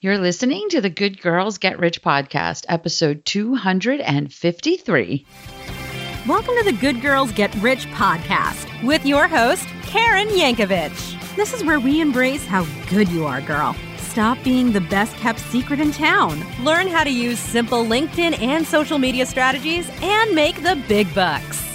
You're listening to the Good Girls Get Rich podcast, episode 253. Welcome to the Good Girls Get Rich podcast with your host, Karen Yankovich. This is where we embrace how good you are, girl. Stop being the best kept secret in town. Learn how to use simple LinkedIn and social media strategies and make the big bucks.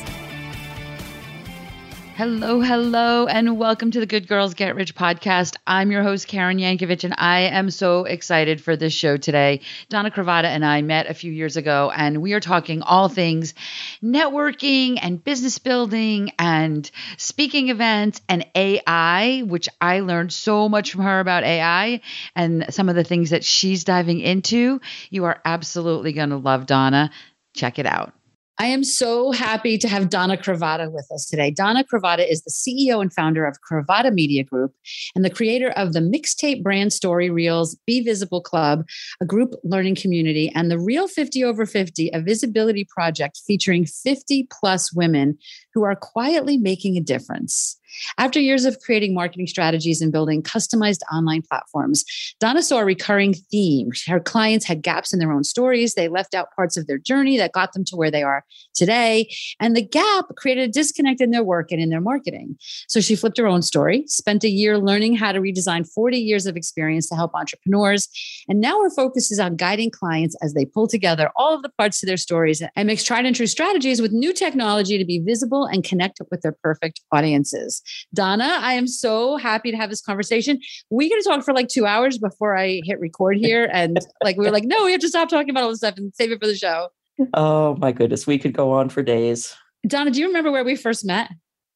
Hello, hello, and welcome to the Good Girls Get Rich podcast. I'm your host, Karen Yankovich, and I am so excited for this show today. Donna Cravotta and I met a few years ago, and we are talking all things networking and business building and speaking events and AI, which I learned so much from her about AI and some of the things that she's diving into. You are absolutely going to love Donna. Check it out. I am so happy to have Donna Cravotta with us today. Donna Cravotta is the CEO and founder of Cravotta Media Group and the creator of the Mixtape Brand Story Reels Be Visible Club, a group learning community, and the Real 50 Over 50, a visibility project featuring 50 plus women who are quietly making a difference. After years of creating marketing strategies and building customized online platforms, Donna saw a recurring theme. Her clients had gaps in their own stories. They left out parts of their journey that got them to where they are today. And the gap created a disconnect in their work and in their marketing. So she flipped her own story, spent a year learning how to redesign 40 years of experience to help entrepreneurs. And now her focus is on guiding clients as they pull together all of the parts of their stories and mix tried and true strategies with new technology to be visible and connect with their perfect audiences. Donna, I am so happy to have this conversation. We could talk for like two hours before I hit record here. And like, we were like, no, we have to stop talking about all this stuff and save it for the show. Oh my goodness. We could go on for days. Donna, do you remember where we first met?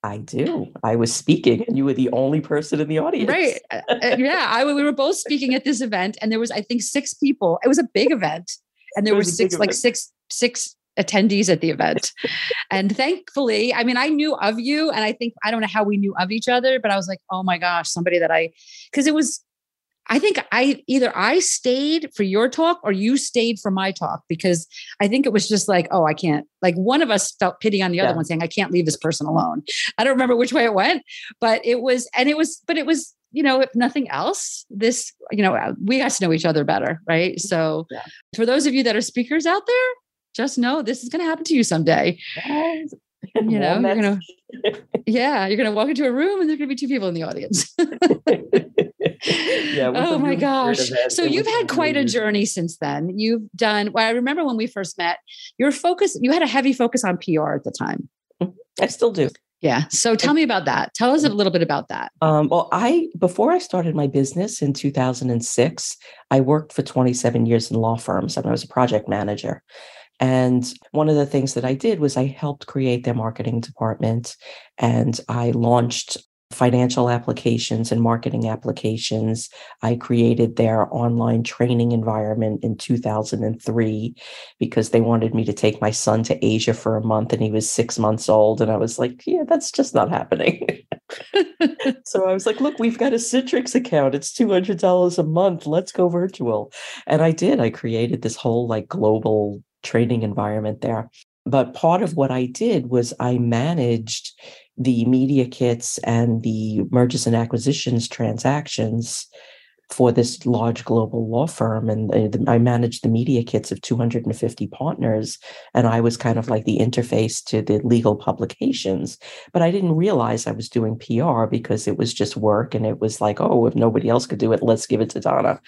I do. I was speaking and you were the only person in the audience. Right. Uh, uh, yeah. I, we were both speaking at this event and there was, I think, six people. It was a big event. And there were six, like six, six attendees at the event. and thankfully, I mean, I knew of you and I think, I don't know how we knew of each other, but I was like, oh my gosh, somebody that I, because it was, I think I either I stayed for your talk or you stayed for my talk because I think it was just like, oh, I can't, like one of us felt pity on the other yeah. one saying, I can't leave this person alone. I don't remember which way it went, but it was, and it was, but it was, you know, if nothing else, this, you know, we got to know each other better. Right. Mm-hmm. So yeah. for those of you that are speakers out there, just know this is going to happen to you someday. Yes. You know, you're gonna, yeah, you're gonna walk into a room and there's gonna be two people in the audience. yeah. Oh my gosh! So you've had quite a journey since then. You've done. Well, I remember when we first met. Your focus. You had a heavy focus on PR at the time. Mm-hmm. I still do. Yeah. So tell me about that. Tell us a little bit about that. Um, well, I before I started my business in 2006, I worked for 27 years in law firms and I was a project manager. And one of the things that I did was I helped create their marketing department and I launched financial applications and marketing applications. I created their online training environment in 2003 because they wanted me to take my son to Asia for a month and he was six months old. And I was like, yeah, that's just not happening. so I was like, look, we've got a Citrix account. It's $200 a month. Let's go virtual. And I did. I created this whole like global training environment there. But part of what I did was I managed the media kits and the mergers and acquisitions transactions for this large global law firm. And I managed the media kits of 250 partners and I was kind of like the interface to the legal publications. But I didn't realize I was doing PR because it was just work and it was like oh if nobody else could do it let's give it to Donna.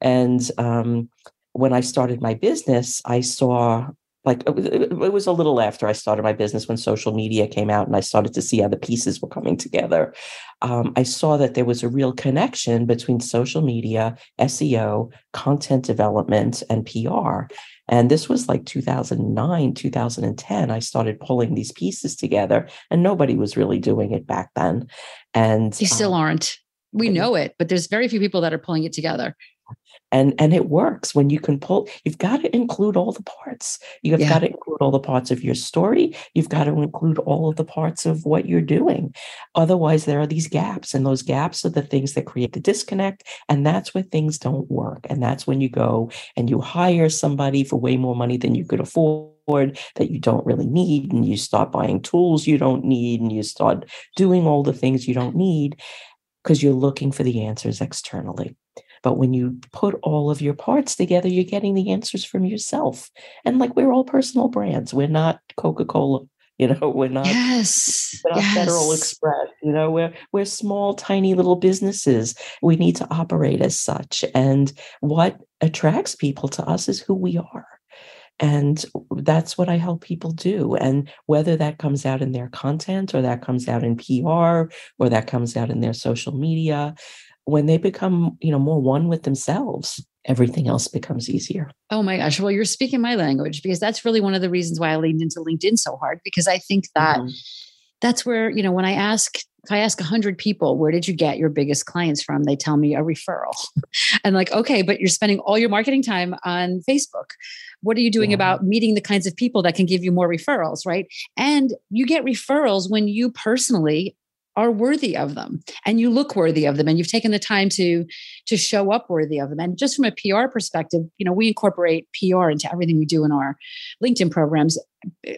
And um, when I started my business, I saw like it was a little after I started my business when social media came out and I started to see how the pieces were coming together. Um, I saw that there was a real connection between social media, SEO, content development, and PR. And this was like 2009, 2010. I started pulling these pieces together, and nobody was really doing it back then. And you still um, aren't. We know it, but there's very few people that are pulling it together and and it works when you can pull you've got to include all the parts. You've yeah. got to include all the parts of your story. You've got to include all of the parts of what you're doing. Otherwise there are these gaps and those gaps are the things that create the disconnect and that's where things don't work and that's when you go and you hire somebody for way more money than you could afford that you don't really need and you start buying tools you don't need and you start doing all the things you don't need because you're looking for the answers externally But when you put all of your parts together, you're getting the answers from yourself. And like we're all personal brands. We're not Coca-Cola. You know, we're not, yes, we're not yes. Federal Express. You know, we're we're small, tiny little businesses. We need to operate as such. And what attracts people to us is who we are. And that's what I help people do. And whether that comes out in their content or that comes out in PR or that comes out in their social media, when they become, you know, more one with themselves, everything else becomes easier. Oh my gosh. Well, you're speaking my language because that's really one of the reasons why I leaned into LinkedIn so hard because I think that mm-hmm. that's where, you know, when I ask if I ask 100 people, where did you get your biggest clients from? They tell me a referral. and like, okay, but you're spending all your marketing time on Facebook. What are you doing yeah. about meeting the kinds of people that can give you more referrals, right? And you get referrals when you personally are worthy of them and you look worthy of them and you've taken the time to to show up worthy of them. And just from a pr perspective you know we incorporate pr into everything we do in our linkedin programs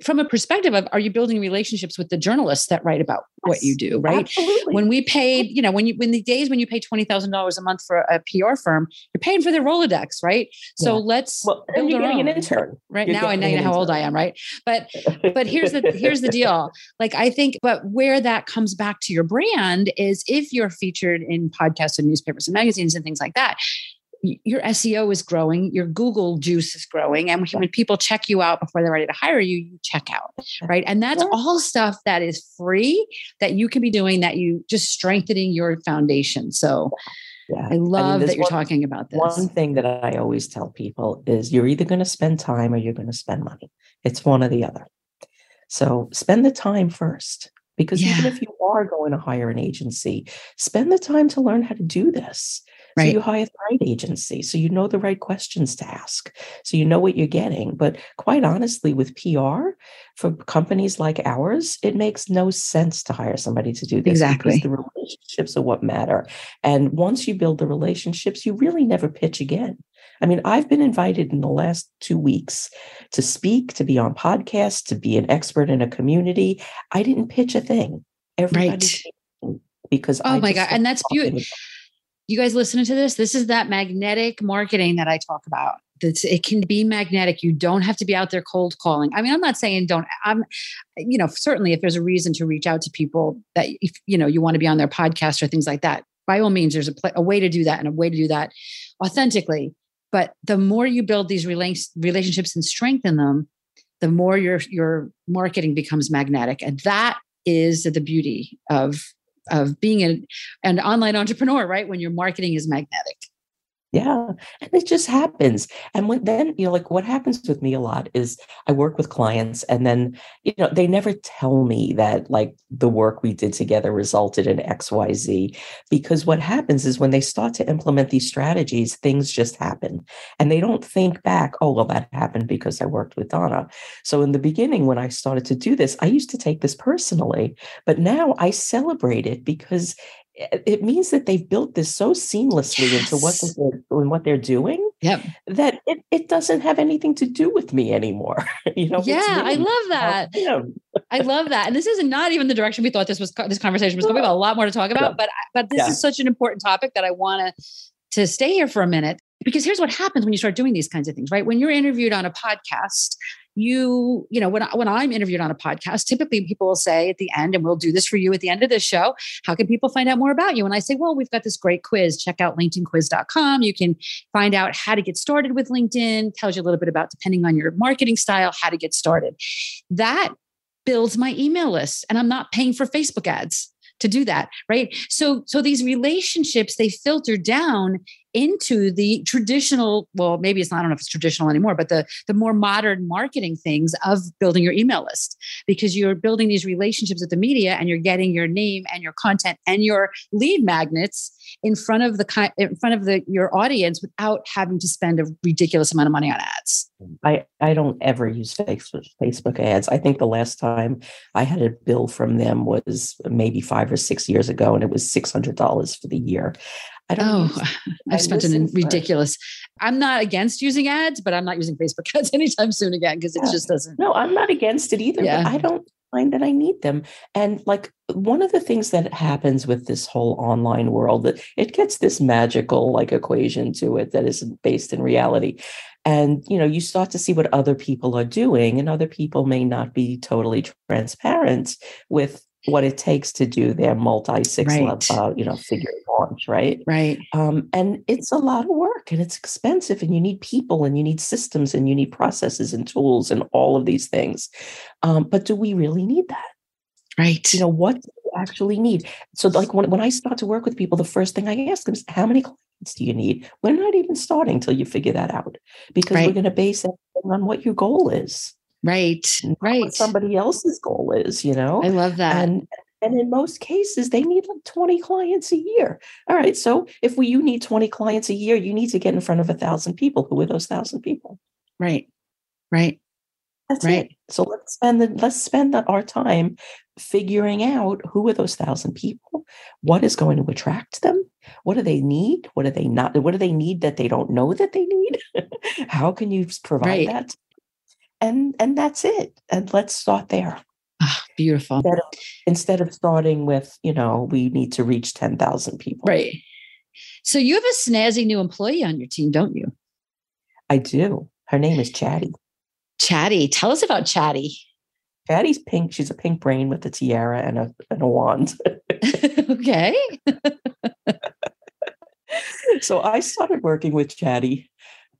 from a perspective of are you building relationships with the journalists that write about yes, what you do right absolutely. when we paid you know when you when the days when you pay $20000 a month for a pr firm you're paying for their rolodex right so yeah. let's well and you're getting own. an intern right you're now i know you know how old i am right but but here's the here's the deal like i think but where that comes back to your brand is if you're featured in podcasts and newspapers and magazines and things like that your SEO is growing, your Google juice is growing. And when people check you out before they're ready to hire you, you check out. Right. And that's all stuff that is free that you can be doing that you just strengthening your foundation. So yeah. I love I mean, that you're one, talking about this. One thing that I always tell people is you're either going to spend time or you're going to spend money. It's one or the other. So spend the time first. Because yeah. even if you are going to hire an agency, spend the time to learn how to do this. Right. So you hire the right agency. So you know the right questions to ask. So you know what you're getting. But quite honestly, with PR, for companies like ours, it makes no sense to hire somebody to do this. Exactly. the relationships are what matter. And once you build the relationships, you really never pitch again. I mean, I've been invited in the last two weeks to speak, to be on podcasts, to be an expert in a community. I didn't pitch a thing. Everybody right. because oh I my god, and that's beautiful you guys listening to this? This is that magnetic marketing that I talk about. It can be magnetic. You don't have to be out there cold calling. I mean, I'm not saying don't. I'm, you know, certainly if there's a reason to reach out to people that if you know you want to be on their podcast or things like that, by all means, there's a, a way to do that and a way to do that authentically. But the more you build these relationships and strengthen them, the more your your marketing becomes magnetic, and that is the beauty of of being an, online entrepreneur, right? When your marketing is magnetic. Yeah. And it just happens. And when then, you know, like what happens with me a lot is I work with clients and then, you know, they never tell me that like the work we did together resulted in XYZ. Because what happens is when they start to implement these strategies, things just happen. And they don't think back, oh, well, that happened because I worked with Donna. So in the beginning, when I started to do this, I used to take this personally, but now I celebrate it because it means that they've built this so seamlessly yes. into what they're, what they're doing yep. that it, it doesn't have anything to do with me anymore. you know? Yeah, I love that. I love that. And this is not even the direction we thought this was this conversation was going. We have a lot more to talk about, but but this yeah. is such an important topic that I want to to stay here for a minute because here's what happens when you start doing these kinds of things, right? When you're interviewed on a podcast, you you know when when i'm interviewed on a podcast typically people will say at the end and we'll do this for you at the end of this show how can people find out more about you? And i say well we've got this great quiz. Check out linkedinquiz.com you can find out how to get started with linkedin. Tells you a little bit about depending on your marketing style how to get started. That builds my email list and i'm not paying for facebook ads to do that right? So so these relationships they filter down into the traditional well maybe it's not i don't know if it's traditional anymore but the the more modern marketing things of building your email list. Because you're building these relationships with the media and you're getting your name and your content and your lead magnets in front of the in front of the your audience without having to spend a ridiculous amount of money on ads. I i don't ever use facebook facebook ads. I think the last time i had a bill from them was maybe five or six years ago and it was $600 for the year I don't. Oh, I've spent an ridiculous. I'm not against using ads, but I'm not using Facebook ads anytime soon again because it yeah. just doesn't. No, I'm not against it either. Yeah. I don't find that I need them. And like one of the things that happens with this whole online world that it gets this magical like equation to it that isn't based in reality. And you know, you start to see what other people are doing, and other people may not be totally transparent with what it takes to do their multi six Right. level, uh, you know, figure launch, right? Right. Um, and it's a lot of work and it's expensive, and you need people and you need systems and you need processes and tools and all of these things. Um, but do we really need that? Right. You know, what do you actually need? So, like when, when I start to work with people, the first thing I ask them is, How many clients do you need? We're not even starting till you figure that out because Right. we're going to base it on what your goal is, right. Right. what somebody else's goal is, you know? I love that. and and in most cases they need like 20 clients a year all right so if we, you need 20 clients a year you need to get in front of a thousand people who are those thousand people right. Right. that's Right. it so let's spend the, let's spend the, our time figuring out who are those thousand people what is going to attract them what do they need what do they not what do they need that they don't know that they need how can you provide Right. that and and that's it and let's start there Ah, beautiful. instead of, instead of starting with you know we need to reach 10,000 people Right. So you have a snazzy new employee on your team, don't you? I do her name is Chatty Chatty. Tell us about Chatty. Chatty's pink she's a pink brain with a tiara and a and a wand okay. so I started working with Chatty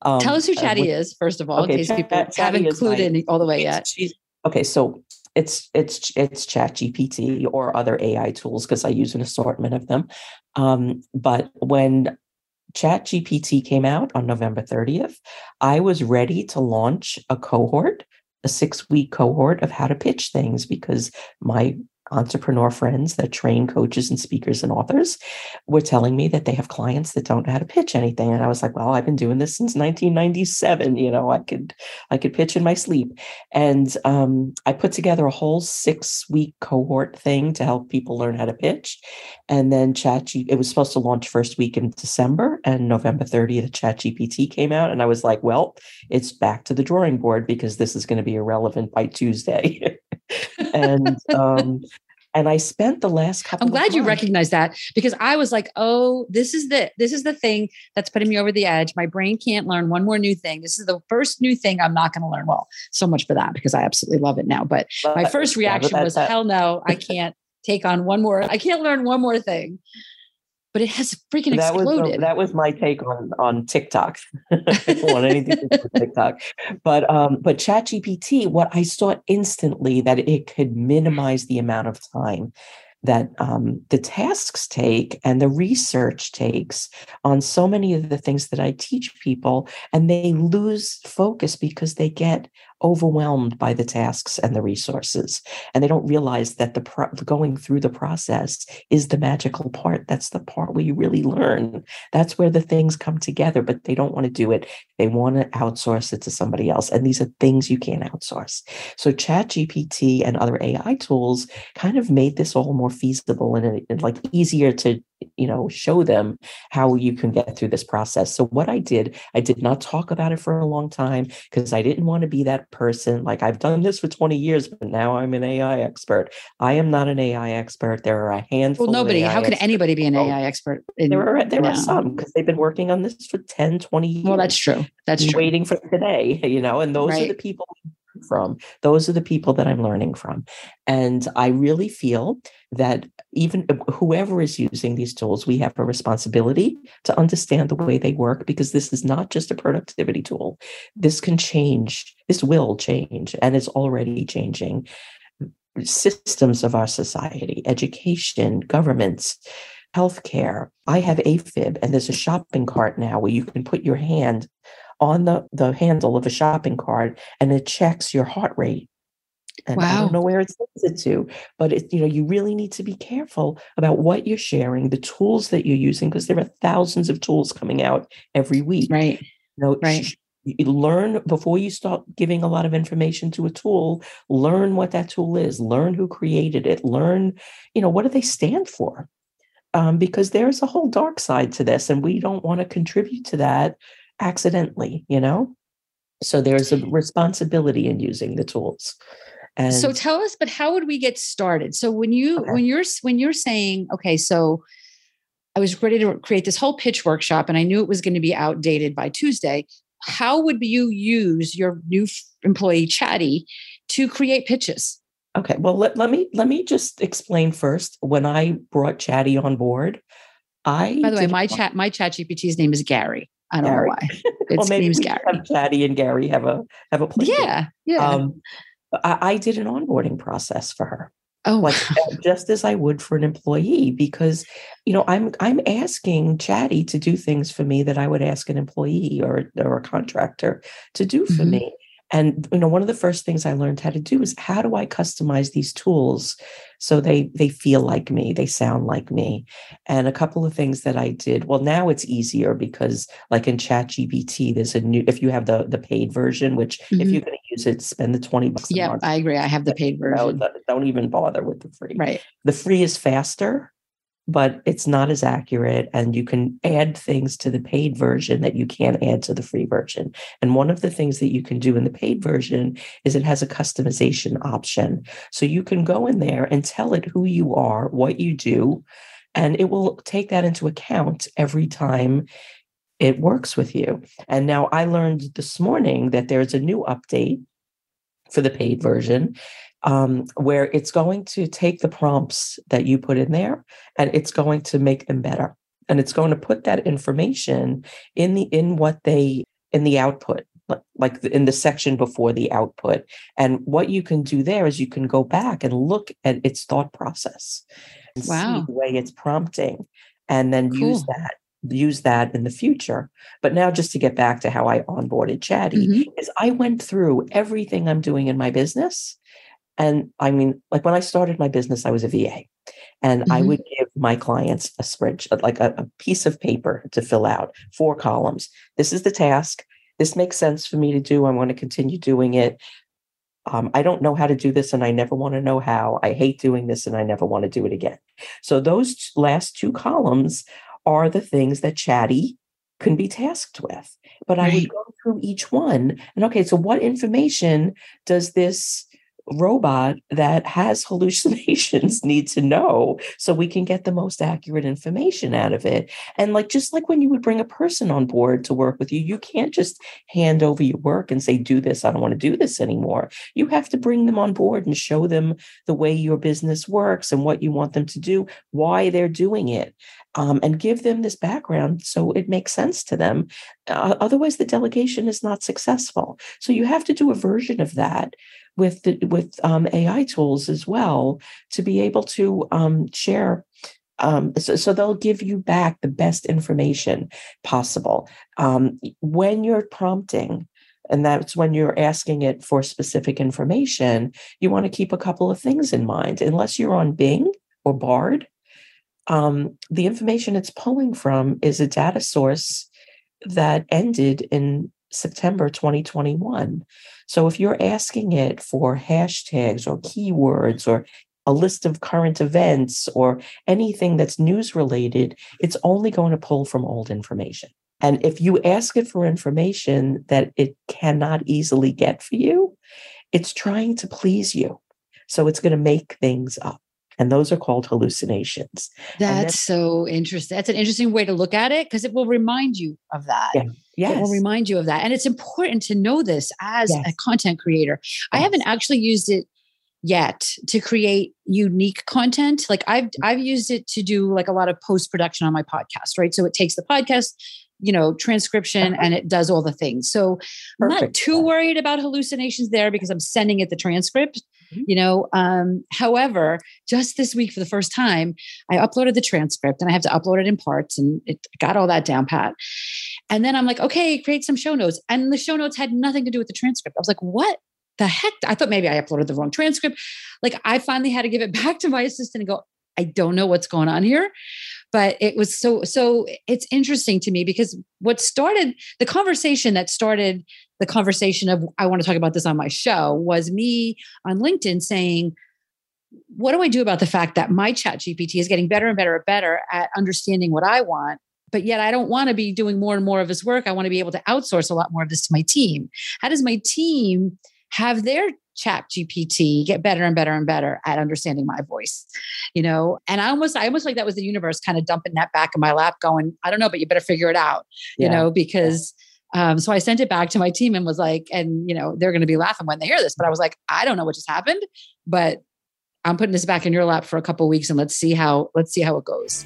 um, Tell us who uh, Chatty is, first of all, Okay, in case Chat- people Chatty haven't is my- clued in all the way yet. she's- okay so it's it's it's chat gpt or other ai tools because i use an assortment of them um, but when chat gpt came out on november 30th i was ready to launch a cohort a six week cohort of how to pitch things because my entrepreneur friends that train coaches and speakers and authors were telling me that they have clients that don't know how to pitch anything and i was like well i've been doing this since 1997 you know i could i could pitch in my sleep and um, I put together a whole six week cohort thing to help people learn how to pitch. And then ChatG, it was supposed to launch first week in December, and November 30th, ChatGPT came out. And I was like, well, it's back to the drawing board because this is going to be irrelevant by Tuesday. and um, and I spent the last couple I'm glad you months- recognize that because I was like, oh, this is the this is the thing that's putting me over the edge. My brain can't learn one more new thing. This is the first new thing I'm not going to learn. Well, so much for that because I absolutely love it now. But my first Uh, yeah, but reaction that- was, that- hell no, I can't take on one more. I can't learn one more thing. But it has freaking that was exploded. that was my take on on TikTok. on anything to do with TikTok, but um, but ChatGPT, what I saw instantly that it could minimize the amount of time that um, the tasks take and the research takes on so many of the things that I teach people, and they lose focus because they get overwhelmed by the tasks and the resources, and they don't realize that the pro- going through the process is the magical part. That's the part where you really learn. That's where the things come together, but they don't want to do it. They want to outsource it to somebody else, and these are things you can't outsource. So, ChatGPT and other AI tools kind of made this all more feasible and, and like easier to you know show them how you can get through this process so what i did i did not talk about it for a long time because i didn't want to be that person like i've done this for 20 years but now i'm an ai expert i am not an ai expert there are a handful well, of nobody. How could experts. anybody be an AI expert? In, there are there now? are some because they've been working on this for 10 20 years Well, that's true. That's true. waiting for today you know and those are the people from. Those are the people that i'm learning from. And i really feel that even uh, whoever is using these tools we have a responsibility to understand the way they work because this is not just a productivity tool. This can change this will change and it's already changing systems of our society education governments healthcare. I have afib and there's a shopping cart now where you can put your hand on the, the handle of a shopping cart and it checks your heart rate. And I don't know where it sends it to, but it, you know, you really need to be careful about what you're sharing, the tools that you're using, because there are thousands of tools coming out every week. Right. You know, Right. sh- you learn before you start giving a lot of information to a tool, learn what that tool is, learn who created it, learn, you know, what do they stand for? Um, because there's a whole dark side to this, and we don't want to contribute to that accidentally, you know? So there's a responsibility in using the tools. And so tell us, but how would we get started? So when you Okay. when you're when you're saying, okay, so I was ready to create this whole pitch workshop and I knew it was going to be outdated by Tuesday. How would you use your new employee chatty to create pitches? Okay, well let, let me let me just explain first. When I brought Chatty on board, I By the way, my chat my chat GPT's name is Gary. I don't Gary. know why. well, Its maybe Gary. Chatty and Gary have a have a place. Yeah. Yeah. Um, I, I did an onboarding process for her, oh like just as I would for an employee, because you know I'm I'm asking Chatty to do things for me that I would ask an employee or or a contractor to do for Mhm. me. And you know, one of the first things I learned how to do is how do I customize these tools so they they feel like me, they sound like me. And a couple of things that I did. Well, now it's easier because like in chat ChatGPT, there's a new if you have the the paid version, which if Mhm. you're going to use it, spend the 20 bucks yeah. I agree. I have the paid version. don't- don't even bother with the free. Right. The free is faster, but it's not as accurate. And you can add things to the paid version that you can't add to the free version. And one of the things that you can do in the paid version is it has a customization option. So you can go in there and tell it who you are, what you do, and it will take that into account every time it works with you. And now I learned this morning that there's a new update for the paid version um, where it's going to take the prompts that you put in there and it's going to make them better and it's going to put that information in the in what they in the output like in the section before the output and what you can do there is you can go back and look at its thought process and see the way it's prompting and then use that use that in the future but now just to get back to how i onboarded chatty Mhm. is I went through everything I'm doing in my business. And I mean, like when I started my business, I was a VA and I Mhm. would give my clients a spreadsheet, like a, a piece of paper to fill out, four columns. This is the task. This makes sense for me to do. I want to continue doing it. Um, I don't know how to do this and I never want to know how. I hate doing this and I never want to do it again. So those last two columns are the things that Chatty can be tasked with. But I would go through each one and okay, so what information does this robot that has hallucinations need to know so we can get the most accurate information out of it? And like just like when you would bring a person on board to work with you, you can't just hand over your work and say, do this, I don't want to do this anymore. You have to bring them on board and show them the way your business works and what you want them to do, why they're doing it, um, and give them this background so it makes sense to them. Uh, otherwise, the delegation is not successful. So you have to do a version of that with the, with um, AI tools as well to be able to um, share. Um, so, so they'll give you back the best information possible um, when you're prompting. And that's when you're asking it for specific information. You want to keep a couple of things in mind. Unless you're on Bing or Bard, um, the information it's pulling from is a data source that ended in September 2021. So if you're asking it for hashtags or keywords or a list of current events or anything that's news related, it's only going to pull from old information. And if you ask it for information that it cannot easily get for you, it's trying to please you. So it's going to make things up. And those are called hallucinations. That's so interesting. That's an interesting way to look at it because it will remind you of that. Yeah. It will remind you of that. And it's important to know this as a content creator. I haven't actually used it yet to create unique content. Like I've mm. I've used it to do like a lot of post production on my podcast, right? So it takes the podcast, you know, transcription Okay. and it does all the things. So I'm not too worried about hallucinations there because I'm sending it the transcript. Mhm. You know, um, however, just this week for the first time, I uploaded the transcript and I have to upload it in parts and it got all that down pat. And then I'm like, okay, create some show notes. And the show notes had nothing to do with the transcript. I was like, what the heck? I thought maybe I uploaded the wrong transcript. Like I finally had to give it back to my assistant and go, I don't know what's going on here. But it was so, so it's interesting to me because what started the conversation that started the conversation of, I want to talk about this on my show was me on LinkedIn saying, what do I do about the fact that my chat GPT is getting better and better and better at understanding what I want? But yet I don't want to be doing more and more of this work. I want to be able to outsource a lot more of this to my team. How does my team have their chat GPT get better and better and better at understanding my voice, you know? And I almost, I almost like that was the universe kind of dumping that back in my lap going, I don't know, but you better figure it out, yeah. you know, because um, so I sent it back to my team and was like, and you know, they're going to be laughing when they hear this, but I was like, I don't know what just happened, but I'm putting this back in your lap for a couple weeks and let's see how, let's see how it goes.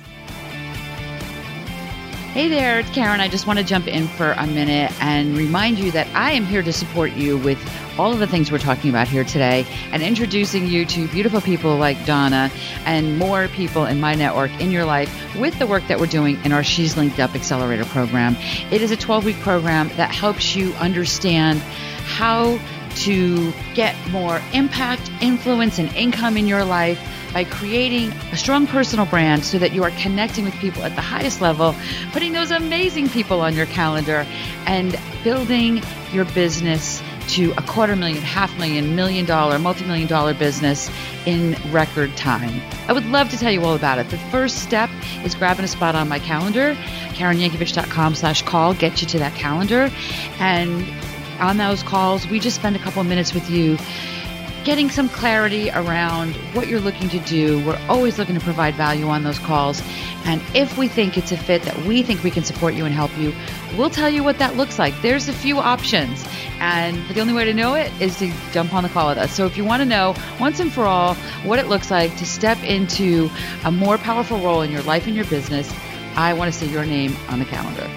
Hey there, it's Karen. I just want to jump in for a minute and remind you that I am here to support you with all of the things we're talking about here today and introducing you to beautiful people like Donna and more people in my network in your life with the work that we're doing in our She's Linked Up Accelerator program. It is a 12 week program that helps you understand how to get more impact, influence, and income in your life by creating a strong personal brand so that you are connecting with people at the highest level, putting those amazing people on your calendar, and building your business to a quarter million, half million, million dollar, multi million dollar business in record time. I would love to tell you all about it. The first step is grabbing a spot on my calendar. KarenYankovich.com slash call gets you to that calendar. And on those calls, we just spend a couple of minutes with you getting some clarity around what you're looking to do. We're always looking to provide value on those calls. And if we think it's a fit that we think we can support you and help you, we'll tell you what that looks like. There's a few options. And the only way to know it is to jump on the call with us. So if you want to know once and for all what it looks like to step into a more powerful role in your life and your business, I want to see your name on the calendar.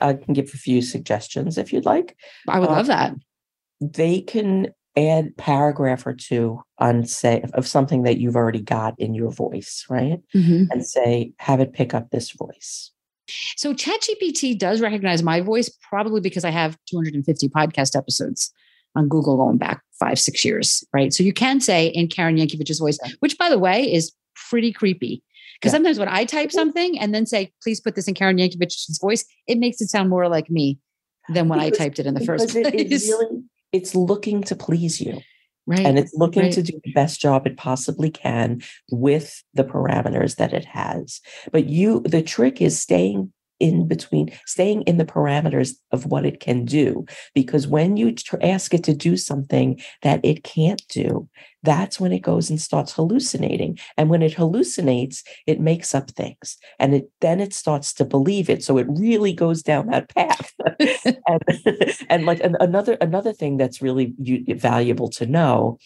I can give a few suggestions if you'd like. I would uh, love that they can add paragraph or two on say of something that you've already got in your voice, right? Mm-hmm. And say, have it pick up this voice. So ChatGPT does recognize my voice probably because I have 250 podcast episodes on Google going back five, six years, right? So you can say in Karen Yankovich's voice, which by the way is pretty creepy. Because yeah. sometimes when I type something and then say, please put this in Karen Yankovich's voice, it makes it sound more like me than when because, I typed it in the first place. It, it really, it's looking to please you. Right. And it's looking right. to do the best job it possibly can with the parameters that it has. But you, the trick is staying in between, staying in the parameters of what it can do. Because when you ask it to do something that it can't do, that's when it goes and starts hallucinating. And when it hallucinates, it makes up things. And it then it starts to believe it. So it really goes down that path. and, and like another another thing that's really valuable to know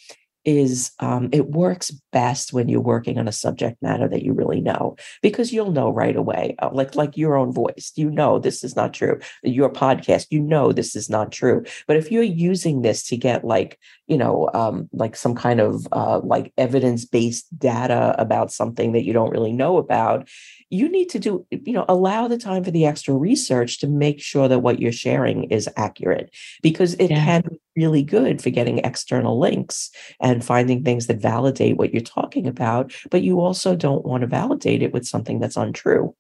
is um, it works best when you're working on a subject matter that you really know because you'll know right away uh, like like your own voice. You know this is not true. Your podcast you know this is not true. But if you're using this to get like you know um, like some kind of uh, like evidence-based data about something that you don't really know about you need to do you know allow the time for the extra research to make sure that what you're sharing is accurate because it yeah. can be really good for getting external links and finding things that validate what you're talking about but you also don't want to validate it with something that's untrue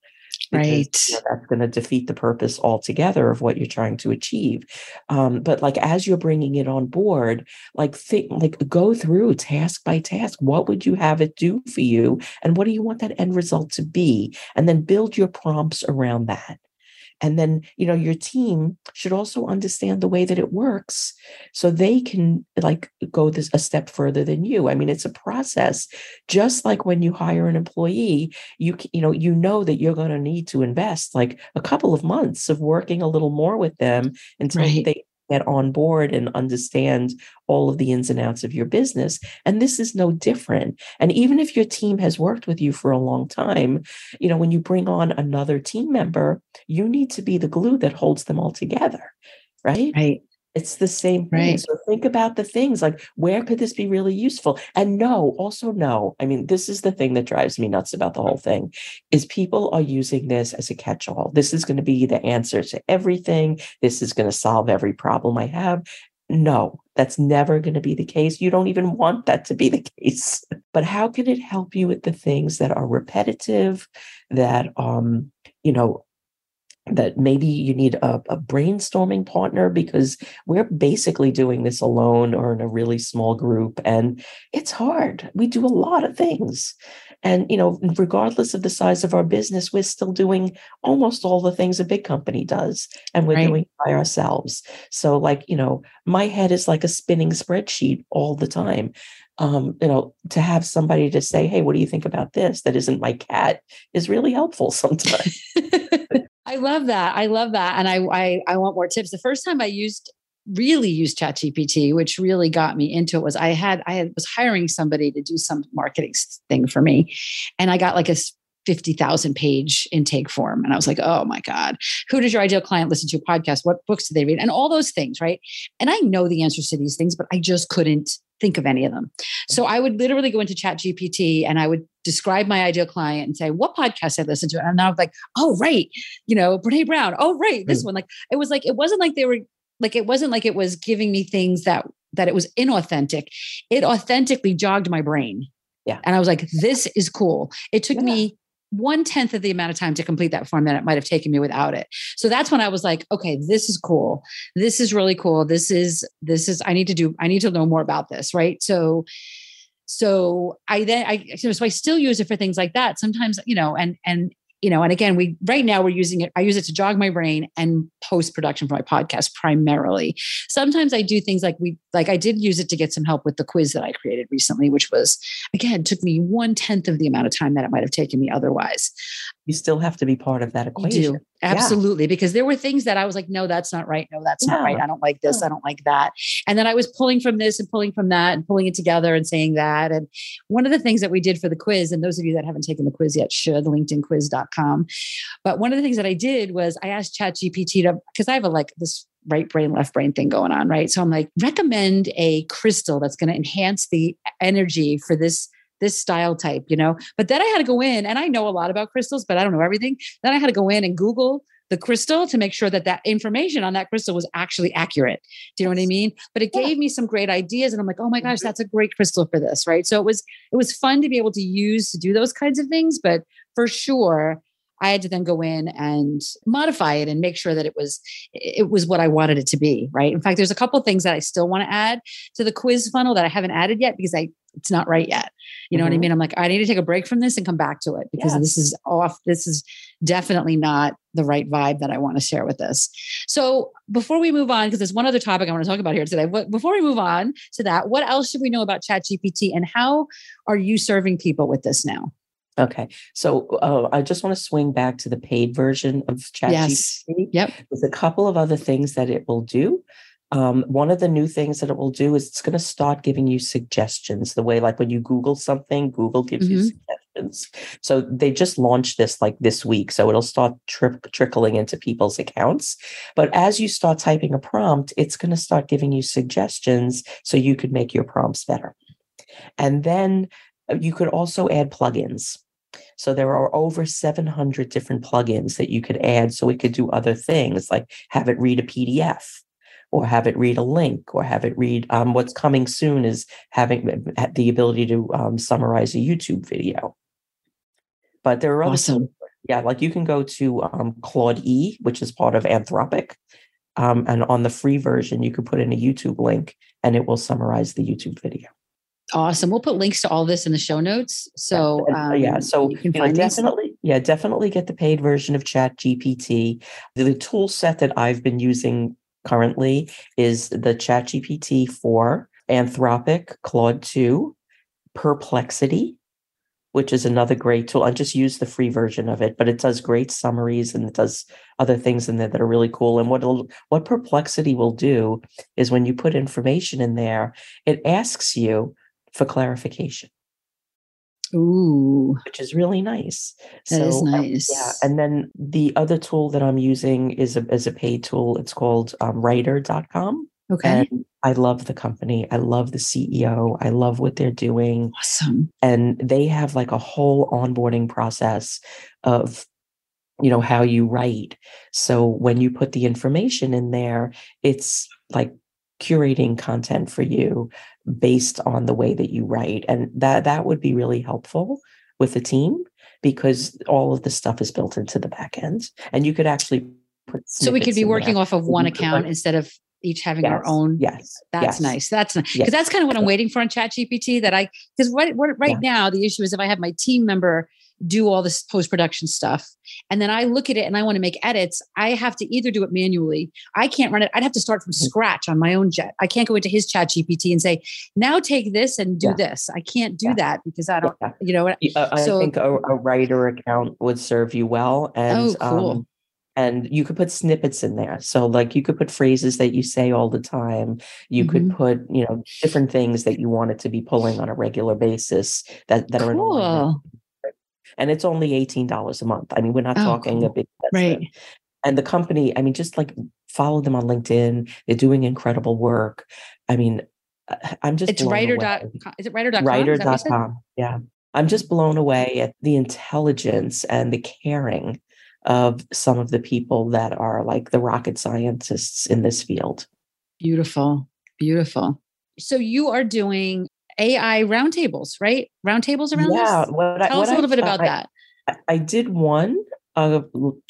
because, right. you know, that's going to defeat the purpose altogether of what you're trying to achieve. Um, but like as you're bringing it on board like think like go through task by task. What would you have it do for you? And what do you want that end result to be? And then build your prompts around that and then you know your team should also understand the way that it works so they can like go this a step further than you i mean it's a process just like when you hire an employee you you know you know that you're going to need to invest like a couple of months of working a little more with them until right. they get on board and understand all of the ins and outs of your business. And this is no different. And even if your team has worked with you for a long time, you know, when you bring on another team member, you need to be the glue that holds them all together. Right. Right. It's the same thing. Right. So think about the things like where could this be really useful? And no, also no. I mean, this is the thing that drives me nuts about the whole thing is people are using this as a catch-all. This is going to be the answer to everything. This is going to solve every problem I have. No, that's never going to be the case. You don't even want that to be the case. But how can it help you with the things that are repetitive, that um, you know, that maybe you need a, a, brainstorming partner because we're basically doing this alone or in a really small group and it's hard we do a lot of things and you know regardless of the size of our business we're still doing almost all the things a big company does and we're right. doing by ourselves so like you know my head is like a spinning spreadsheet all the time um, you know, to have somebody to say, "Hey, what do you think about this?" That isn't my cat is really helpful sometimes. I love that. I love that, and I, I I want more tips. The first time I used really used ChatGPT, which really got me into it, was I had I had, was hiring somebody to do some marketing thing for me, and I got like a 50,000 page intake form. And I was like, oh my God, who does your ideal client listen to podcast? What books do they read? And all those things, right? And I know the answers to these things, but I just couldn't think of any of them. So I would literally go into Chat GPT and I would describe my ideal client and say, what podcast I listen to. And I was like, oh, right. You know, Brene Brown. Oh, right. This mm. one. Like, it was like, it wasn't like they were like, it wasn't like it was giving me things that, that it was inauthentic. It authentically jogged my brain. Yeah. And I was like, this is cool. It took yeah. me one tenth of the amount of time to complete that form that it might have taken me without it. So that's when I was like, okay, this is cool. This is really cool. This is this is I need to do. I need to know more about this, right? So so I then I so I still use it for things like that. Sometimes you know, and and you know, and again, we right now we're using it. I use it to jog my brain and post production for my podcast primarily. Sometimes I do things like we like I did use it to get some help with the quiz that I created recently, which was again took me one tenth of the amount of time that it might have taken me otherwise. You still have to be part of that equation. Do Absolutely. Yeah. Because there were things that I was like, no, that's not right. No, that's yeah. not right. I don't like this. Yeah. I don't like that. And then I was pulling from this and pulling from that and pulling it together and saying that. And one of the things that we did for the quiz, and those of you that haven't taken the quiz yet should, linkedinquiz.com. But one of the things that I did was I asked ChatGPT to, because I have a like this right brain, left brain thing going on, right? So I'm like, recommend a crystal that's going to enhance the energy for this this style type, you know. But then I had to go in, and I know a lot about crystals, but I don't know everything. Then I had to go in and Google the crystal to make sure that that information on that crystal was actually accurate. Do you know what I mean? But it gave me some great ideas, and I'm like, oh my gosh, mm-hmm. that's a great crystal for this, right? So it was it was fun to be able to use to do those kinds of things, but for sure. I had to then go in and modify it and make sure that it was it was what I wanted it to be, right? In fact, there's a couple of things that I still want to add to the quiz funnel that I haven't added yet because I it's not right yet. You know mm-hmm. what I mm-hmm. mean? I'm like, I need to take a break from this and come back to it because yes. this is off. This is definitely not the right vibe that I want to share with this. So before we move on, because there's one other topic I want to talk about here today. Before we move on to that, what else should we know about ChatGPT and how are you serving people with this now? Okay, so uh, I just want to swing back to the paid version of ChatGPT. Yes. Yep. There's a couple of other things that it will do. Um, one of the new things that it will do is it's going to start giving you suggestions the way like when you google something google gives mm-hmm. you suggestions. So they just launched this like this week so it'll start tri- trickling into people's accounts. But as you start typing a prompt it's going to start giving you suggestions so you could make your prompts better. And then uh, you could also add plugins. So there are over 700 different plugins that you could add so it could do other things like have it read a pdf or have it read a link or have it read um, what's coming soon is having the ability to um, summarize a youtube video. But there are other yeah like you can go to um, claude e which is part of anthropic um, and on the free version you can put in a youtube link and it will summarize the youtube video. Awesome. We'll put links to all this in the show notes so um, yeah so you can you know, definitely yeah definitely get the paid version of chat gpt the, the tool set that i've been using currently is the ChatGPT 4, Anthropic, Claude 2, Perplexity, which is another great tool. I just use the free version of it, but it does great summaries and it does other things in there that are really cool. And what what Perplexity will do is when you put information in there, it asks you for clarification. Ooh. Which is really nice. That so, is nice. Um, yeah. And then the other tool that I'm using is a, is a paid tool. It's called um, writer.com. Okay. And I love the company. I love the CEO. I love what they're doing. Awesome. And they have like a whole onboarding process of you know how you write so when you put the information in there it's like curating content for you based on the way that you write and that that would be really helpful with the team because all of the stuff is built into the back end. And you could actually put So we could be working off of one account instead of each having our own. Yes. That's yes. nice. That's nice. Because Yes. that's kind of what I'm waiting for on ChatGPT. That I because right what, right now the issue is if I have my team member do all this post production stuff and then I look at it and I want to make edits, I have to either do it manually. I can't run it. I'd have to start from Mhm. scratch on my own jet. I can't go into his chat GPT and say now take this and do Yeah. this. I can't do Yeah. that because I don't. Yeah. You know? Uh, I So- think a, a writer account would serve you well. And Oh, cool. um, and you could put snippets in there. So like you could put phrases that you say all the time. You could Mm-hmm. put, you know, different things that you wanted to be pulling on a regular basis that, that are. Cool. And it's only $18 a month. I mean, we're not Oh, talking a big investment. Right. And the company, I mean, just like follow them on LinkedIn. They're doing incredible work. I mean, I- I'm just It's writer dot. Is it writer dot com? Is that what you said? writer.com. Yeah. I'm just blown away at the intelligence and the caring of some of the people that are like the rocket scientists in this field. Beautiful. Beautiful. So you are doing AI roundtables, right? Roundtables around yeah. this? What I, Tell what us a little I- bit about I- that. I- I did one uh,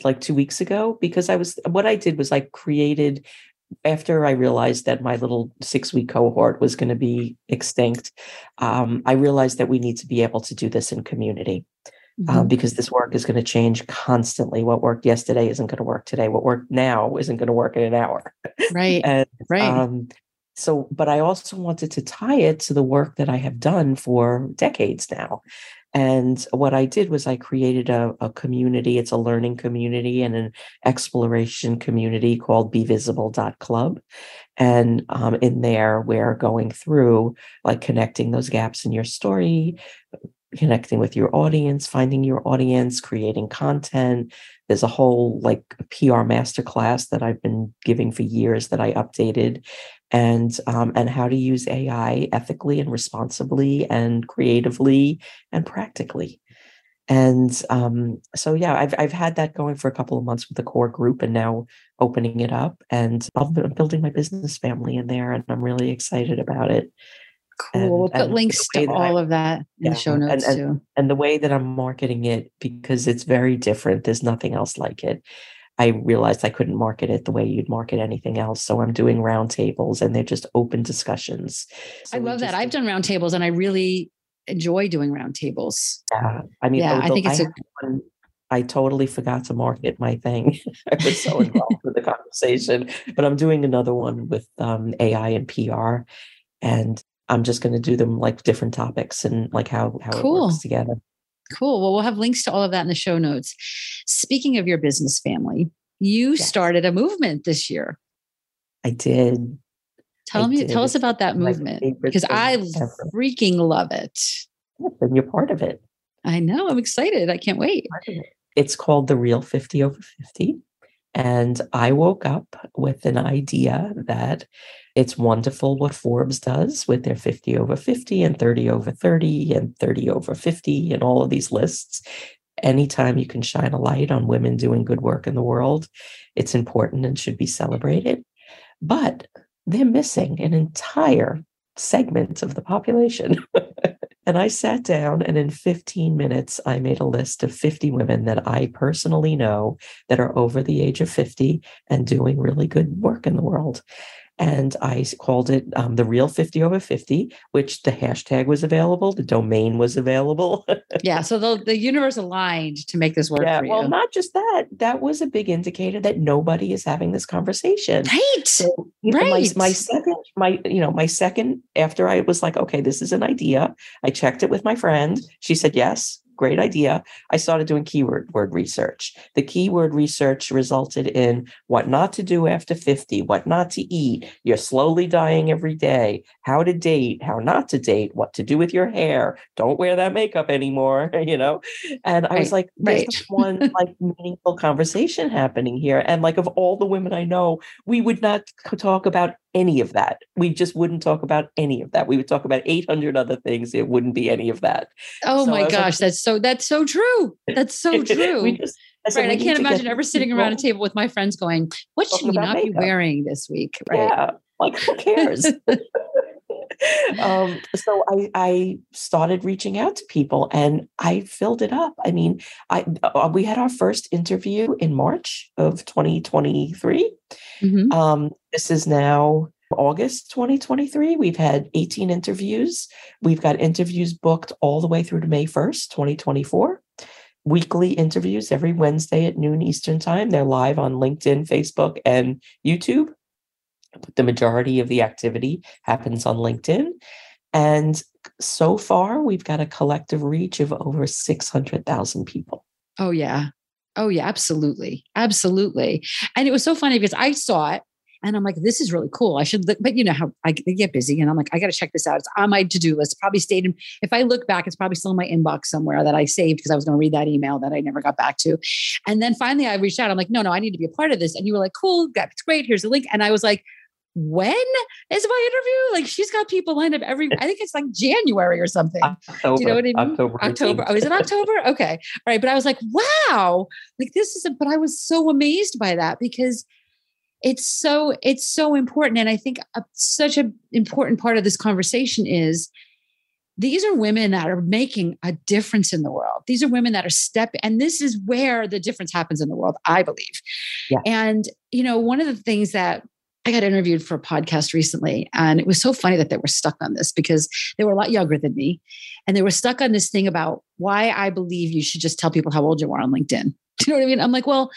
like two weeks ago because I was what I did was I created after I realized that my little six week cohort was going to be extinct. Um, I realized that we need to be able to do this in community. um, Mhm. because this work is going to change constantly. What worked yesterday isn't going to work today. What worked now isn't going to work in an hour. Right. And Right. um, so, but I also wanted to tie it to the work that I have done for decades now. And what I did was I created a, a community. It's a learning community and an exploration community called BeVisible.club. And um, in there, we're going through like connecting those gaps in your story, connecting with your audience, finding your audience, creating content. There's a whole like PR masterclass that I've been giving for years that I updated, and um, and how to use AI ethically and responsibly and creatively and practically. And um, so yeah, I've I've had that going for a couple of months with the core group, and now opening it up, and I'm building my business family in there, and I'm really excited about it. Cool. we'll put links to that I- all of that in Yeah, the show and- notes and- too. and the way that I'm marketing it because it's very different. There's nothing else like it. I realized I couldn't market it the way you'd market anything else. So I'm doing roundtables and they're just open discussions. So I love that. I've done roundtables and I really enjoy doing roundtables. Yeah, I mean, Yeah, I think it's a- one- I totally forgot to market my thing. I was so involved with the conversation, but I'm doing another one with um, AI and PR, and I'm just going to do them like different topics and like how how it Cool. works together. Cool. Well, we'll have links to all of that in the show notes. Speaking of your business family, you Yes. started a movement this year. I did. Tell I me, did. tell us about that movement because I ever. freaking love it. and you're part of it. I know. I'm excited. I can't wait. Part of it. It's called the Real 50 Over 50. And I woke up with an idea that it's wonderful what Forbes does with their 50 over 50 and 30 over 30 and 30 over 50 and all of these lists. Anytime you can shine a light on women doing good work in the world, it's important and should be celebrated. But they're missing an entire segment of the population. and I sat down and in 15 minutes, I made a list of 50 women that I personally know that are over the age of 50 and doing really good work in the world. And I called it um, the real 50 over 50, which the hashtag was available, the domain was available. Yeah. So the, the universe aligned to make this work yeah, for you. well, not just that, that was a big indicator that nobody is having this conversation. right. So, you know, my, Right. my second, my, you know, my second, after I was like, okay, this is an idea. I checked it with my friend. She said, yes, great idea. I started doing keyword word research. The keyword research resulted in what not to do after 50, what not to eat. You're slowly dying every day. How to date, how not to date, what to do with your hair. Don't wear that makeup anymore, you know? And I was like, there's right. one like meaningful conversation happening here. And like of all the women I know, we would not talk about any of that. We just wouldn't talk about any of that. We would talk about 800 other things. It wouldn't be any of that. Oh so my was like- gosh. That's so, that's so true. That's so true. we just, said, right. "We I can't imagine ever sitting around a table with my friends going, what should we not be wearing this week? Right. Yeah. Like, who cares? um, so I, I started reaching out to people and I filled it up. I mean, I uh, we had our first interview in March of 2023. Mm-hmm. Um, this is now August 2023. We've had 18 interviews. We've got interviews booked all the way through to May 1st, 2024. Weekly interviews every Wednesday at noon Eastern Time. They're live on LinkedIn, Facebook, and YouTube. The majority of the activity happens on LinkedIn. And so far, we've got a collective reach of over 600,000 people. Oh, yeah. Oh, yeah, absolutely. Absolutely. And it was so funny because I saw it and I'm like, this is really cool. I should look, but you know how I get busy and I'm like, I got to check this out. It's on my to-do list. Probably stayed in, if I look back, it's probably still in my inbox somewhere that I saved because I was going to read that email that I never got back to. And then finally I reached out. I'm like, no, no, I need to be a part of this. And you were like, cool, that's great. Here's the link. And I was like, when is my interview? Like she's got people lined up every, I think it's like January or something. October, Do you know what I mean? October. October. Oh, is it October? Okay. All right. But I was like, wow, like this is, a, but I was so amazed by that because it's so it's so important and i think uh, a, such an important part of this conversation is these are women that are making a difference in the world these are women that are step, and this is where the difference happens in the world i believe yeah. and you know one of the things that I got interviewed for a podcast recently, and it was so funny that they were stuck on this because they were a lot younger than me. And they were stuck on this thing about why I believe you should just tell people how old you are on LinkedIn. Do you know what I mean? I'm like, well,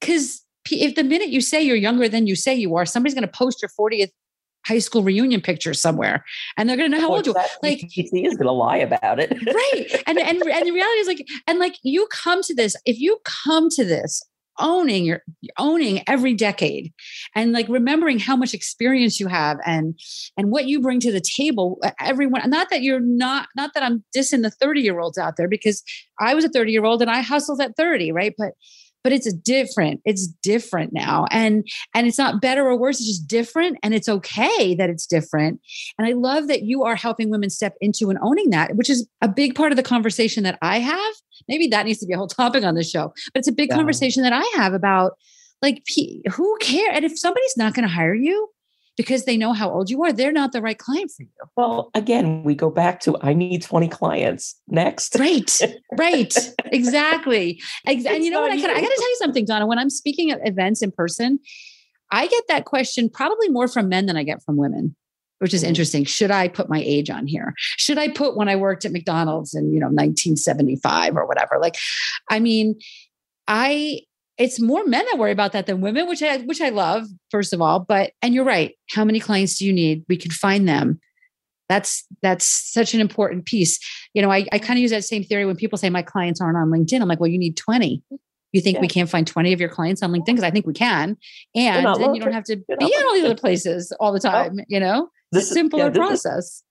because if the minute you say you're younger than you say you are, somebody's going to post your 40th high school reunion picture somewhere and they're going to know how old you are. Like he is going to lie about it. right. And, and, and the reality is like, and like you come to this, if you come to this owning your owning every decade and like remembering how much experience you have and and what you bring to the table everyone not that you're not not that i'm dissing the 30 year olds out there because i was a 30 year old and i hustled at 30 right? But but it's different it's different now. And and it's not better or worse it's just different and it's okay that it's different. And i love that you are helping women step into and owning that which is a big part of the conversation that i have. Maybe that needs to be a whole topic on the show but it's a big yeah. conversation that i have about like who care and if somebody's not going to hire you because they know how old you are, they're not the right client for you. Well, again, we go back to I need 20 clients next. Right, right, exactly. and you know what? I, I got to tell you something, Donna. When I'm speaking at events in person, I get that question probably more from men than I get from women which is mm-hmm. interesting. Should I put my age on here? Should I put when I worked at McDonald's in, you know, 1975 or whatever? Like, I mean, I it's more men that worry about that than women, which I which I love, first of all. But and you're right. How many clients do you need? We can find them. That's that's such an important piece. You know, I, I kind of use that same theory when people say my clients aren't on LinkedIn. I'm like, well, you need 20. You think yeah. we can't find 20 of your clients on LinkedIn? Because I think we can. And then you don't have to be in all these other places all the oh. time, well, you know? It's a simpler yeah, this process. Is,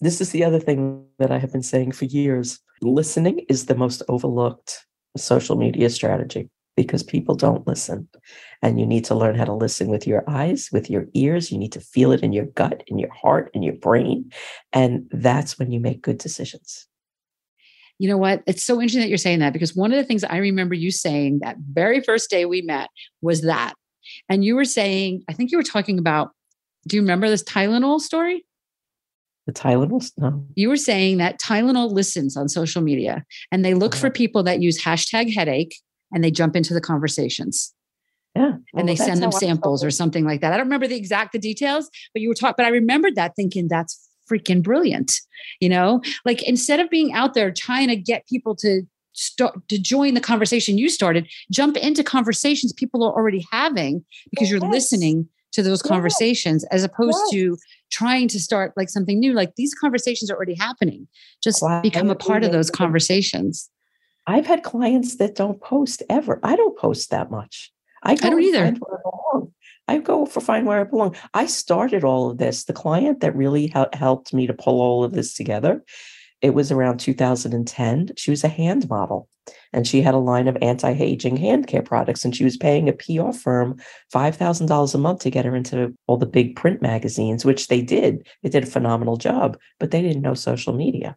this is the other thing that I have been saying for years. Listening is the most overlooked social media strategy because people don't listen. And you need to learn how to listen with your eyes, with your ears. You need to feel it in your gut, in your heart, in your brain. And that's when you make good decisions. You know what? It's so interesting that you're saying that because one of the things I remember you saying that very first day we met was that. And you were saying, I think you were talking about, do you remember this Tylenol story? The Tylenol? No. You were saying that Tylenol listens on social media and they look uh-huh. for people that use hashtag headache and they jump into the conversations. Yeah. Well, and they send them samples or something like that. I don't remember the exact the details, but you were taught, but I remembered that thinking that's freaking brilliant. You know, like instead of being out there trying to get people to start to join the conversation you started, jump into conversations people are already having because yes. you're listening to those conversations as opposed yes. to trying to start like something new. Like these conversations are already happening. Just become a part of those conversations. I've had clients that don't post ever. I don't post that much. I, I don't either. I, I go for find where I belong. I started all of this. The client that really helped me to pull all of this together, it was around 2010. She was a hand model and she had a line of anti-aging hand care products and she was paying a PR firm $5,000 a month to get her into all the big print magazines, which they did. They did a phenomenal job, but they didn't know social media.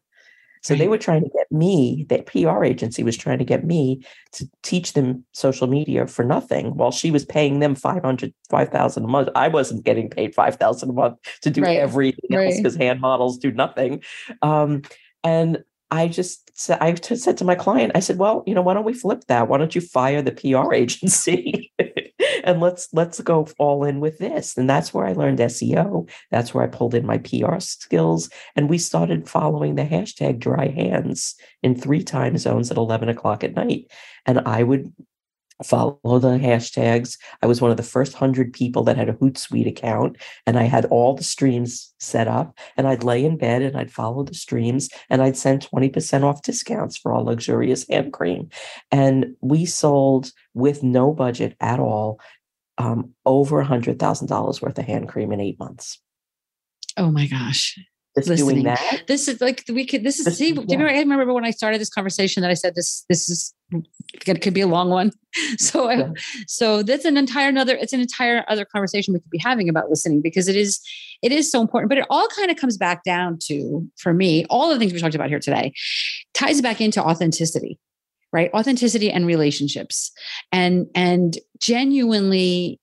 So they were trying to get me, the PR agency was trying to get me to teach them social media for nothing while she was paying them 500, 5,000 a month. I wasn't getting paid 5,000 a month to do right. everything right. else because hand models do nothing. Um, and I just said, I said to my client, I said, well, you know, why don't we flip that? Why don't you fire the PR agency and let's let's go all in with this? And that's where I learned SEO. That's where I pulled in my PR skills, and we started following the hashtag dry hands in three time zones at eleven o'clock at night. And I would follow the hashtags. I was one of the first hundred people that had a Hootsuite account, and I had all the streams set up. And I'd lay in bed and I'd follow the streams, and I'd send twenty percent off discounts for all luxurious hand cream. And we sold with no budget at all, um, over a hundred thousand dollars worth of hand cream in eight months. Oh my gosh! Listening. doing that. This is like we could. This is see. Do you remember? I remember when I started this conversation that I said this. This is it could be a long one. So, yeah. I, so that's an entire another. It's an entire other conversation we could be having about listening because it is it is so important. But it all kind of comes back down to for me all the things we talked about here today ties back into authenticity right authenticity and relationships and and genuinely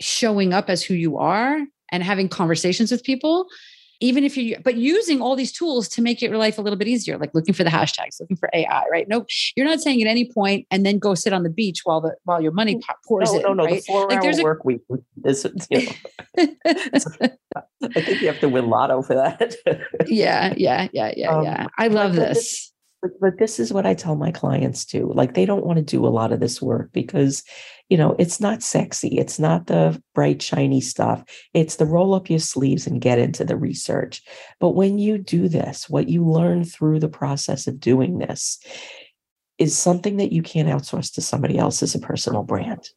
showing up as who you are and having conversations with people even if you but using all these tools to make your life a little bit easier like looking for the hashtags looking for ai right? No you're not saying at any point and then go sit on the beach while the while your money pours no, in no no right? the four like hour there's work a, week is you know, i think you have to win lotto for that. Yeah yeah yeah yeah um, yeah. I love this but, but this is what I tell my clients too. Like they don't want to do a lot of this work because, you know, it's not sexy. It's not the bright, shiny stuff. It's the roll up your sleeves and get into the research. But when you do this, what you learn through the process of doing this is something that you can't outsource to somebody else as a personal brand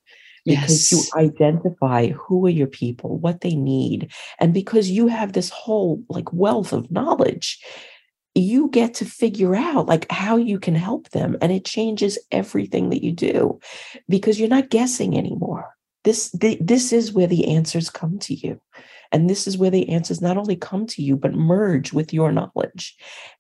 because yes. you identify who are your people, what they need. And because you have this whole like wealth of knowledge, you get to figure out like how you can help them and it changes everything that you do because you're not guessing anymore. This the, this is where the answers come to you and this is where the answers not only come to you but merge with your knowledge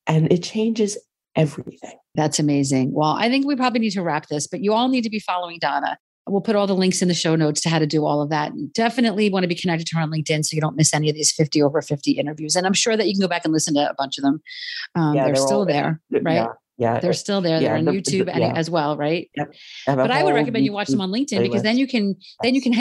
and it changes everything. That's amazing. Well i think we probably need to wrap this but you all need to be following donna We'll put all the links in the show notes to how to do all of that. definitely want to be connected to her on LinkedIn so you don't miss any of these 50 over 50 interviews. And I'm sure that you can go back and listen to a bunch of them. Um, yeah, they're, they're still there, right? Yeah. Yeah, they're still there. Yeah, they're on the, YouTube the, yeah. as well, right? Yep. But I would recommend you watch them on LinkedIn playlist. because then you can then you can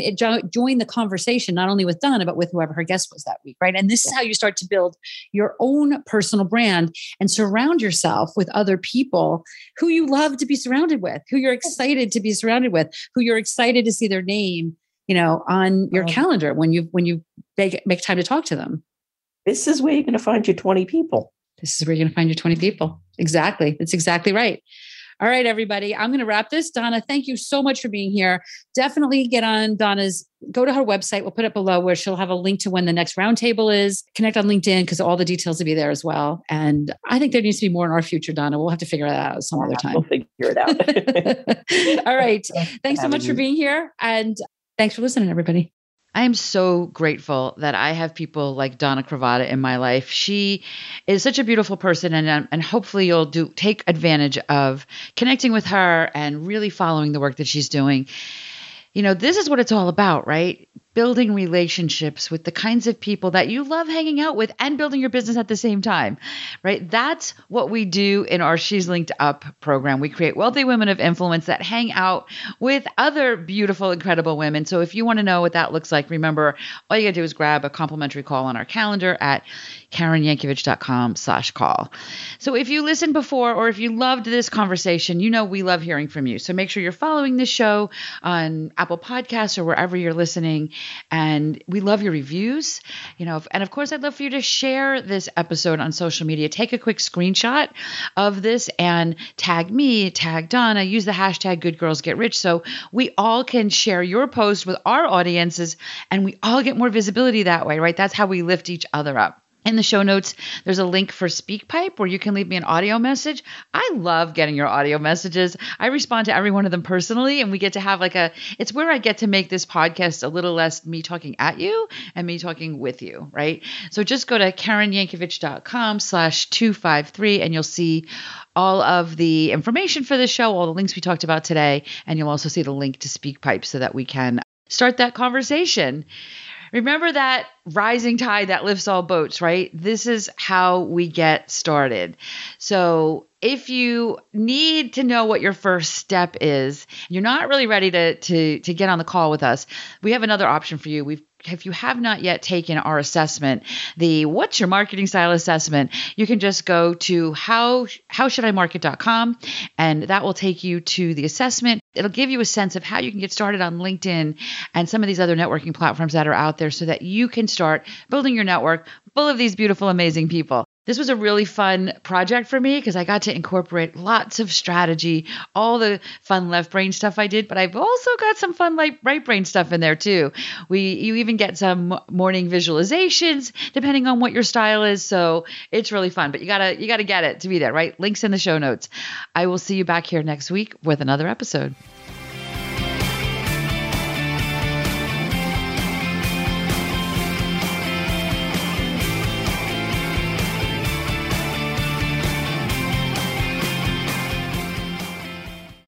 join the conversation not only with Donna but with whoever her guest was that week, right? And this yeah. is how you start to build your own personal brand and surround yourself with other people who you love to be surrounded with, who you're excited to be surrounded with, who you're excited to see their name, you know, on your uh-huh. calendar when you when you make, make time to talk to them. This is where you're going to find your 20 people this is where you're going to find your 20 people. Exactly. That's exactly right. All right, everybody. I'm going to wrap this. Donna, thank you so much for being here. Definitely get on Donna's, go to her website. We'll put it below where she'll have a link to when the next roundtable is. Connect on LinkedIn because all the details will be there as well. And I think there needs to be more in our future, Donna. We'll have to figure that out some other time. We'll figure it out. all right. Thanks so much for being here. And thanks for listening, everybody. I am so grateful that I have people like Donna Cravotta in my life. She is such a beautiful person, and um, and hopefully you'll do take advantage of connecting with her and really following the work that she's doing. You know, this is what it's all about, right? Building relationships with the kinds of people that you love hanging out with and building your business at the same time, right? That's what we do in our She's Linked Up program. We create wealthy women of influence that hang out with other beautiful, incredible women. So if you want to know what that looks like, remember, all you got to do is grab a complimentary call on our calendar at KarenYankovich.com slash call. So if you listened before or if you loved this conversation, you know we love hearing from you. So make sure you're following this show on Apple Podcasts or wherever you're listening and we love your reviews. You know, and of course, I'd love for you to share this episode on social media. Take a quick screenshot of this and tag me, tag Donna, use the hashtag Good Girls Get Rich so we all can share your post with our audiences and we all get more visibility that way, right? That's how we lift each other up. In the show notes, there's a link for SpeakPipe where you can leave me an audio message. I love getting your audio messages. I respond to every one of them personally, and we get to have like a, it's where I get to make this podcast a little less me talking at you and me talking with you, right? So just go to KarenYankovich.com slash 253 and you'll see all of the information for the show, all the links we talked about today, and you'll also see the link to SpeakPipe so that we can start that conversation. Remember that rising tide that lifts all boats, right? This is how we get started. So, if you need to know what your first step is, you're not really ready to to to get on the call with us. We have another option for you. We've if you have not yet taken our assessment, the what's your marketing style assessment, you can just go to how how should I market.com and that will take you to the assessment. It'll give you a sense of how you can get started on LinkedIn and some of these other networking platforms that are out there so that you can start building your network full of these beautiful amazing people. This was a really fun project for me because I got to incorporate lots of strategy, all the fun left brain stuff I did, but I've also got some fun like right brain stuff in there too. We you even get some morning visualizations depending on what your style is, so it's really fun. But you gotta you gotta get it to be there, right? Links in the show notes. I will see you back here next week with another episode.